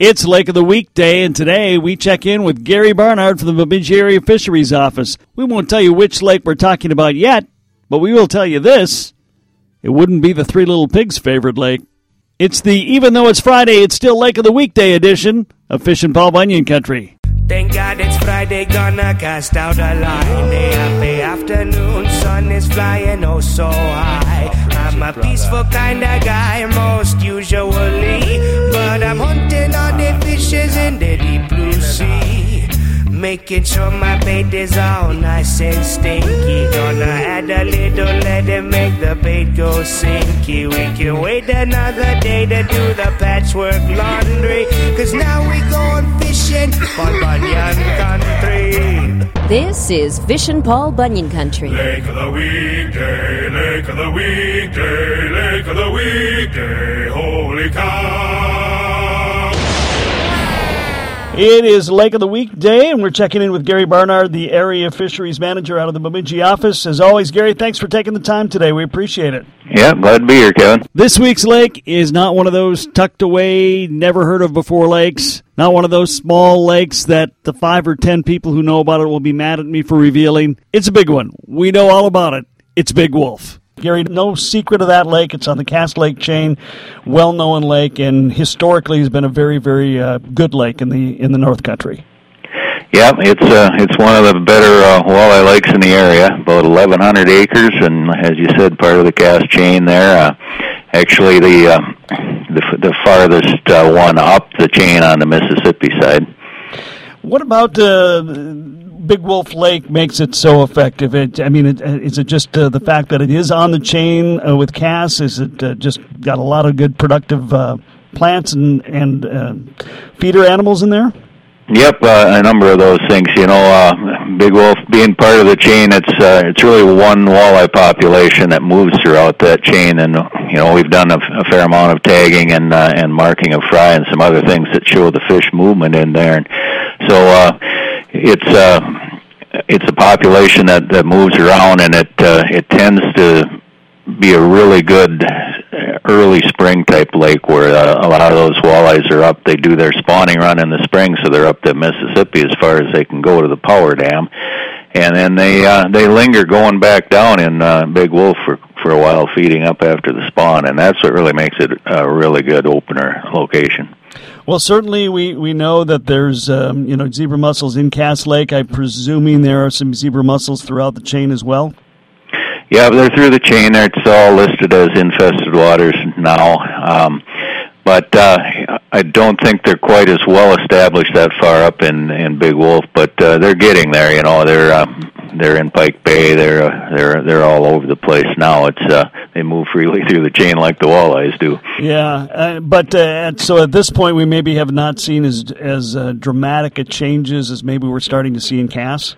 It's Lake of the Week Day, and today we check in with Gary Barnard from the Bemidji Area Fisheries Office. We won't tell you which lake we're talking about yet, but we will tell you this. It wouldn't be the Three Little Pigs' favorite lake. It's the Even Though It's Friday, It's Still Lake of the Weekday edition of Fishin' Paul Bunyan Country. Thank God it's Friday, gonna cast out a line. The happy afternoon sun is flying oh so high. I'm a peaceful kind of guy, most usually. But I'm hunting on the fishes in the deep blue sea. Making sure my bait is all nice and stinky. Gonna add a little lead and make the bait go sinky. We can wait another day to do the patchwork laundry. Cause now we going fishing on Bunyan Country. This is Fishin' Paul Bunyan Country. Lake of the weekday, lake of the weekday, lake of the weekday, holy cow. It is Lake of the Week Day, and we're checking in with Gary Barnard, the Area Fisheries Manager out of the Bemidji office. As always, Gary, thanks for taking the time today. We appreciate it. Yeah, glad to be here, Kevin. This week's lake is not one of those tucked away, never heard of before lakes. Not one of those small lakes that the five or ten people who know about it will be mad at me for revealing. It's a big one. We know all about it. It's Big Wolf. Gary, no secret of that lake. It's on the Cass Lake chain, well-known lake, and historically has been a very, very uh, good lake in the in the North Country. Yeah, it's uh, it's one of the better uh, walleye lakes in the area. About 1,100 acres, and as you said, part of the Cass chain there. Uh, actually, the uh, the the farthest uh, one up the chain on the Mississippi side. What about uh, Big Wolf Lake makes it so effective? It, I mean, it, is it just uh, the fact that it is on the chain uh, with Cass? Is it uh, just got a lot of good productive uh, plants and and uh, feeder animals in there? Yep, a number of those things. You know, Big Wolf being part of the chain, it's it's really one walleye population that moves throughout that chain, and you know we've done a, fair amount of tagging and and marking of fry and some other things that show the fish movement in there. And so uh, it's uh, it's a population that that moves around, and it uh, it tends to be a really good early spring type lake where uh, a lot of those walleyes are up. They do their spawning run in the spring, so they're up to Mississippi as far as they can go to the power dam, and then they uh, they linger going back down in uh, Big Wolf for for a while, feeding up after the spawn, and that's what really makes it a really good opener location. Well, certainly we, we know that there's um, you know zebra mussels in Cass Lake. I'm presuming there are some zebra mussels throughout the chain as well. Yeah, they're through the chain. It's all listed as infested waters now. Um, but uh, I don't think they're quite as well established that far up in in Big Wolf, but uh, they're getting there. You know, they're um, they're in Pike Bay. They're uh, they're they're all over the place now. It's uh, they move freely through the chain like the walleyes do. Yeah, uh, but uh, so at this point, we maybe have not seen as as uh, dramatic a changes as maybe we're starting to see in Cass.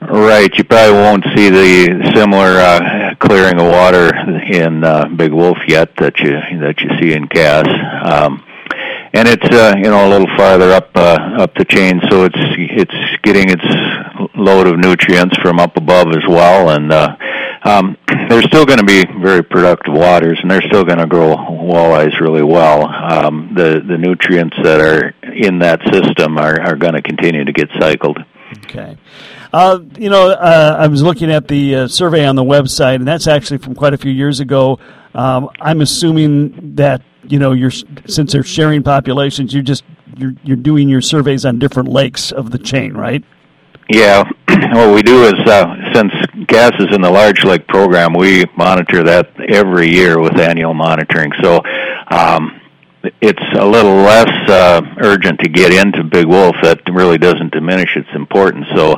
Right, you probably won't see the similar uh, clearing of water in uh, Big Wolf yet that you that you see in Cass. Um, and it's uh, you know a little farther up uh, up the chain, so it's it's getting its load of nutrients from up above as well, and uh, um, they're still going to be very productive waters, and they're still going to grow walleyes really well. Um, the the nutrients that are in that system are are going to continue to get cycled. Okay. Uh, you know, uh, I was looking at the uh, survey on the website, and that's actually from quite a few years ago. Um, I'm assuming that you know, you're since they're sharing populations, you just you're you're doing your surveys on different lakes of the chain, right? Yeah, what we do is uh, since Cass is in the large lake program, we monitor that every year with annual monitoring. So. Um, it's a little less uh, urgent to get into Big Wolf. That really doesn't diminish its importance. So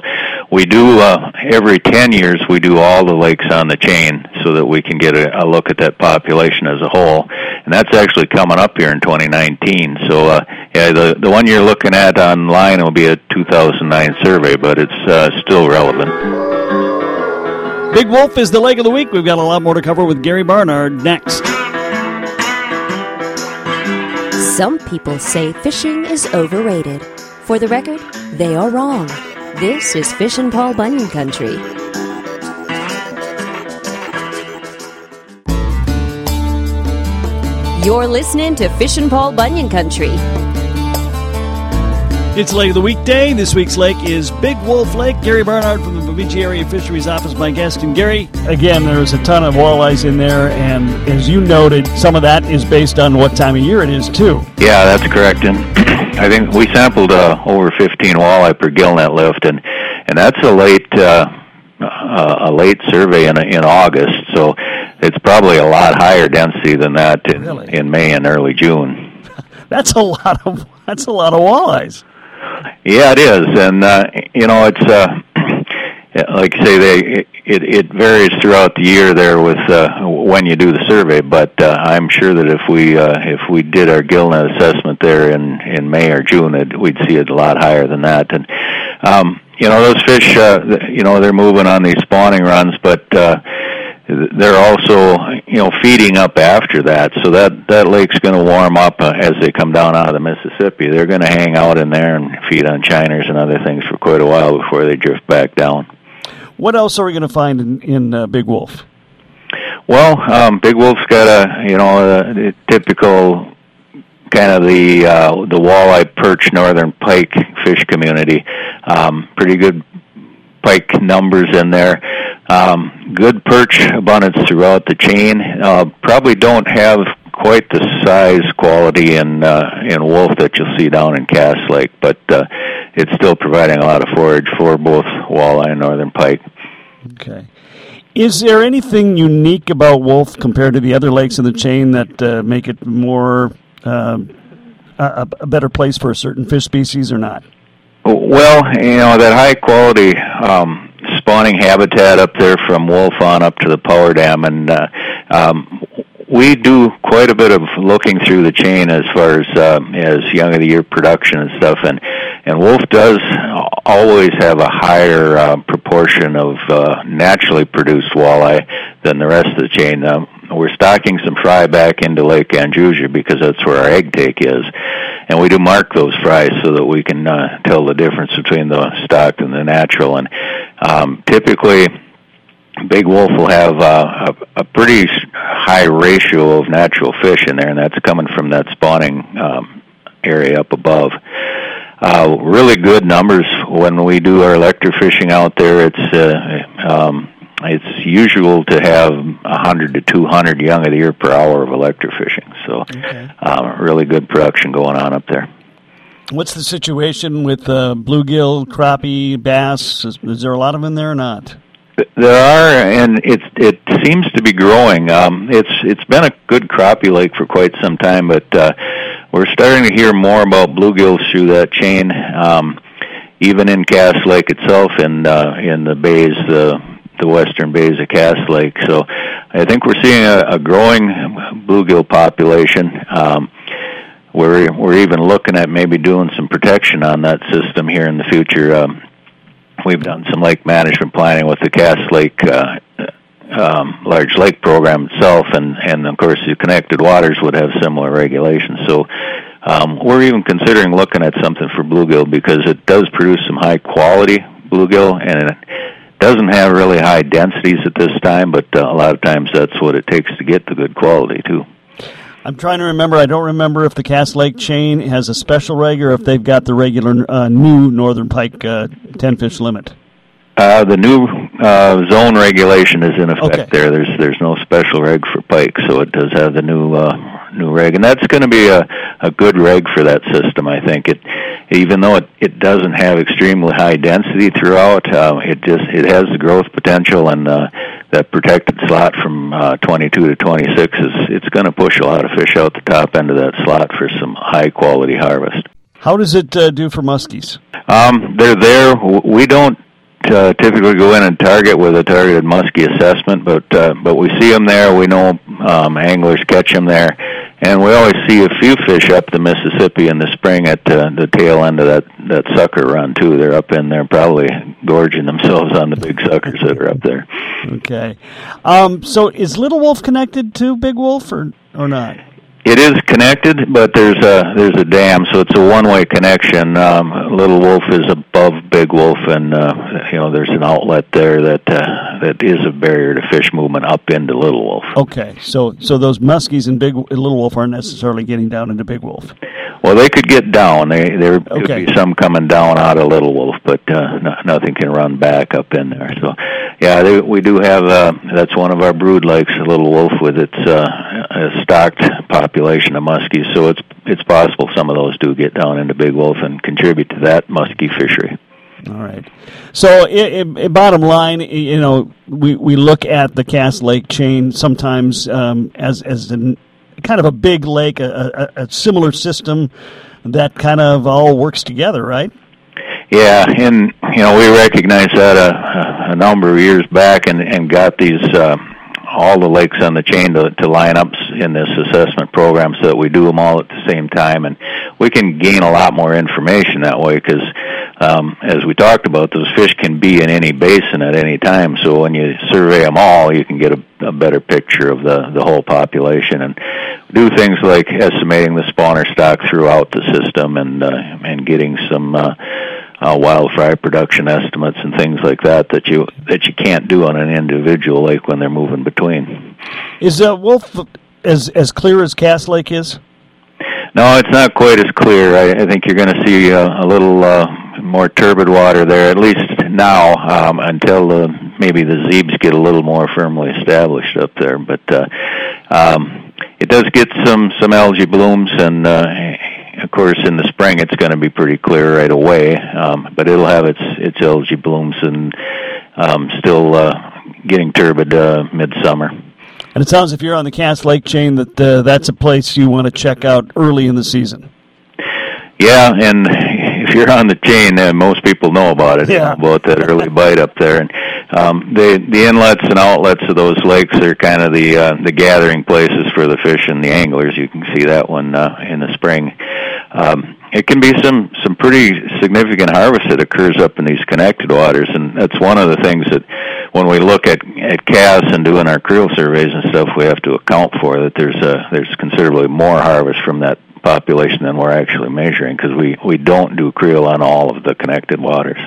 we do uh, every 10 years we do all the lakes on the chain so that we can get a, a look at that population as a whole and that's actually coming up here in 2019 so uh, yeah the the one you're looking at online will be a 2009 survey but it's uh, still relevant Big Wolf is the lake of the week. We've got a lot more to cover with Gary Barnard next. Some people say fishing is overrated. For the record, they are wrong. This is Fishin' Paul Bunyan Country. You're listening to Fishin' Paul Bunyan Country. It's Lake of the Weekday. This week's lake is Big Wolf Lake. Gary Barnard from the Bemidji Area Fisheries Office, my guest. And Gary, again, there's a ton of walleyes in there, and as you noted, some of that is based on what time of year it is, too. Yeah, that's correct. And I think we sampled uh, over 15 walleye per gillnet lift, and and that's a late uh, uh, a late survey in in August. So it's probably a lot higher density than that in, Really? in May and early June. That's a lot of that's a lot of walleyes. Yeah, it is, and uh, you know it's uh, like you say they it it varies throughout the year there with uh, when you do the survey. But uh, I'm sure that if we uh, if we did our gillnet assessment there in in May or June, it, we'd see it a lot higher than that. And um, you know those fish, uh, you know they're moving on these spawning runs, but uh, they're also you know feeding up after that so that that lake's going to warm up uh, as they come down out of the mississippi they're going to hang out in there and feed on shiners and other things for quite a while before they drift back down What else are we going to find in, in uh, Big Wolf? well um big wolf's got a you know a, a typical kind of the uh the walleye perch northern pike fish community um pretty good pike numbers in there. Um, good perch abundance throughout the chain. Uh, probably don't have quite the size quality in uh, in wolf that you'll see down in Cass Lake, but uh, it's still providing a lot of forage for both walleye and northern pike. Okay. Is there anything unique about Wolf compared to the other lakes in the chain that uh, make it more um a, a better place for a certain fish species or not? Well, you know that high quality um, spawning habitat up there from Wolf on up to the power dam, and uh, um, we do quite a bit of looking through the chain as far as uh, as young of the year production and stuff, and and Wolf does always have a higher uh, proportion of uh, naturally produced walleye than the rest of the chain. Um, we're stocking some fry back into Lake Andrusia because that's where our egg take is, and we do mark those fries so that we can uh, tell the difference between the stocked and the natural. And um, typically, Big Wolf will have uh, a, a pretty high ratio of natural fish in there, and that's coming from that spawning um, area up above. Uh, really good numbers when we do our electrofishing out there. It's uh, um, it's usual to have 100 to 200 young of the year per hour of electrofishing. So, Okay. uh, really good production going on up there. What's the situation with uh, bluegill, crappie, bass? Is, is there a lot of them there or not? There are, and it's it seems to be growing. Um, it's it's been a good crappie lake for quite some time, but uh, we're starting to hear more about bluegills through that chain, um, even in Cass Lake itself, and uh, in the bays, the the western bays of Cass Lake. So, I think we're seeing a, a growing bluegill population. Um, we're we're even looking at maybe doing some protection on that system here in the future. Um, we've done some lake management planning with the Cass Lake uh, um, large lake program itself, and and of course the connected waters would have similar regulations. So um, we're even considering looking at something for bluegill because it does produce some high quality bluegill, and it doesn't have really high densities at this time, but uh, a lot of times that's what it takes to get the good quality too. I'm trying to remember. I don't remember if the Cass Lake chain has a special reg or if they've got the regular uh, new Northern Pike uh, 10 fish limit. Uh, the new uh, zone regulation is in effect Okay. there. There's there's no special reg for pike, so it does have the new uh, new reg, and that's going to be a a good reg for that system. I think it, even though it it doesn't have extremely high density throughout, uh, it just it has the growth potential, and uh, that protected slot from uh, 22 to 26 is it's going to push a lot of fish out the top end of that slot for some high quality harvest. How does it uh, do for muskies? Um, they're there. We don't uh, typically go in and target with a targeted muskie assessment, but uh, but we see them there. We know um, anglers catch them there, and we always see a few fish up the Mississippi in the spring at uh, the tail end of that that sucker run too. They're up in there, probably gorging themselves on the big suckers that are up there. Okay. Um, so is Little Wolf connected to Big Wolf or, or not? It is connected, but there's a there's a dam, so it's a one-way connection. Um, Little Wolf is above Big Wolf, and uh, you know there's an outlet there that uh, that is a barrier to fish movement up into Little Wolf. Okay, so so those muskies and Big Little Wolf aren't necessarily getting down into Big Wolf. Well, they could get down. They there Okay. could be some coming down out of Little Wolf, but uh, no, nothing can run back up in there. So, yeah, they, we do have. Uh, that's one of our brood lakes, a Little Wolf, with its uh, a stocked population of muskies. So it's it's possible some of those do get down into Big Wolf and contribute to that muskie fishery. All right. So, i i bottom line, you know, we, we look at the Cass Lake chain sometimes um, as as an, kind of a big lake, a, a, a similar system that kind of all works together, right? Yeah, and you know we recognized that a, a number of years back, and and got these uh, all the lakes on the chain to, to line up in this assessment program so that we do them all at the same time, and we can gain a lot more information that way because. Um, as we talked about, those fish can be in any basin at any time. So when you survey them all, you can get a, a better picture of the the whole population and do things like estimating the spawner stock throughout the system and uh, and getting some uh, uh, wild fry production estimates and things like that that you that you can't do on an individual lake when they're moving between. Is uh, Wolf as as clear as Cass Lake is? No, it's not quite as clear. I, I think you're going to see uh, a little uh, more turbid water there, at least now, um, until uh, maybe the zeebs get a little more firmly established up there. But uh, um, it does get some some algae blooms, and uh, of course in the spring it's going to be pretty clear right away. Um, but it'll have its its algae blooms and um, still uh, getting turbid uh, midsummer. And it sounds if you're on the Cass Lake chain that uh, that's a place you want to check out early in the season. Yeah, and if you're on the chain, uh, most people know about it. Yeah. About that early bite up there, and um, the the inlets and outlets of those lakes are kind of the uh, the gathering places for the fish and the anglers. You can see that one uh, in the spring. Um, it can be some some pretty significant harvest that occurs up in these connected waters, and that's one of the things that when we look at at Cass and doing our creel surveys and stuff, we have to account for that there's a there's considerably more harvest from that population than we're actually measuring because we we don't do creel on all of the connected waters.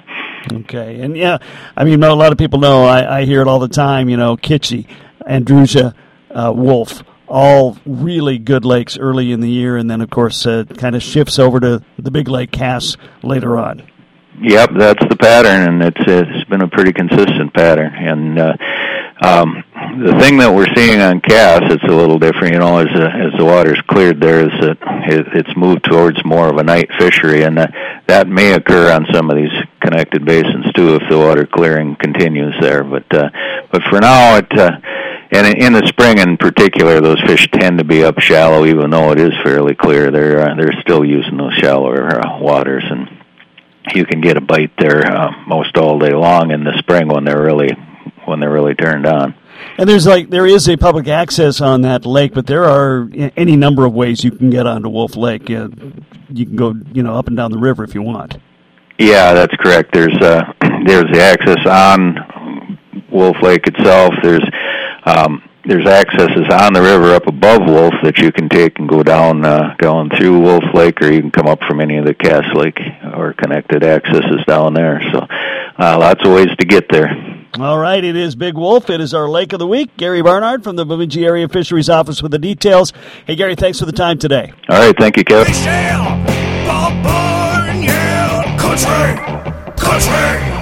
Okay, and yeah, I mean, a lot of people know. I, I hear it all the time. You know, Kitchie, Andrusia, uh, Wolf, all really good lakes early in the year, and then of course uh, kind of shifts over to the Big Lake Cass later on. Yep, that's the pattern, and it's it's been a pretty consistent pattern. And uh, um, the thing that we're seeing on Cass, it's a little different. You know, as the, as the water's cleared, there is that it, it's moved towards more of a night fishery, and that that may occur on some of these connected basins too if the water clearing continues there. But uh, but for now, it. Uh, and in the spring, in particular, those fish tend to be up shallow, even though it is fairly clear. They're uh, they're still using those shallower uh, waters, and you can get a bite there uh, most all day long in the spring when they're really when they're really turned on. And there's like there is a public access on that lake, but there are any number of ways you can get onto Wolf Lake. Uh, you can go, you know, up and down the river if you want. Yeah, that's correct. There's uh, there's the access on Wolf Lake itself. There's um, there's accesses on the river up above Wolf that you can take and go down uh, going through Wolf Lake, or you can come up from any of the Cass Lake or connected accesses down there. So uh, lots of ways to get there. All right, it is Big Wolf. It is our lake of the week. Gary Barnard from the Bemidji Area Fisheries Office with the details. Hey, Gary, thanks for the time today. All right, thank you, Kevin. Country, country.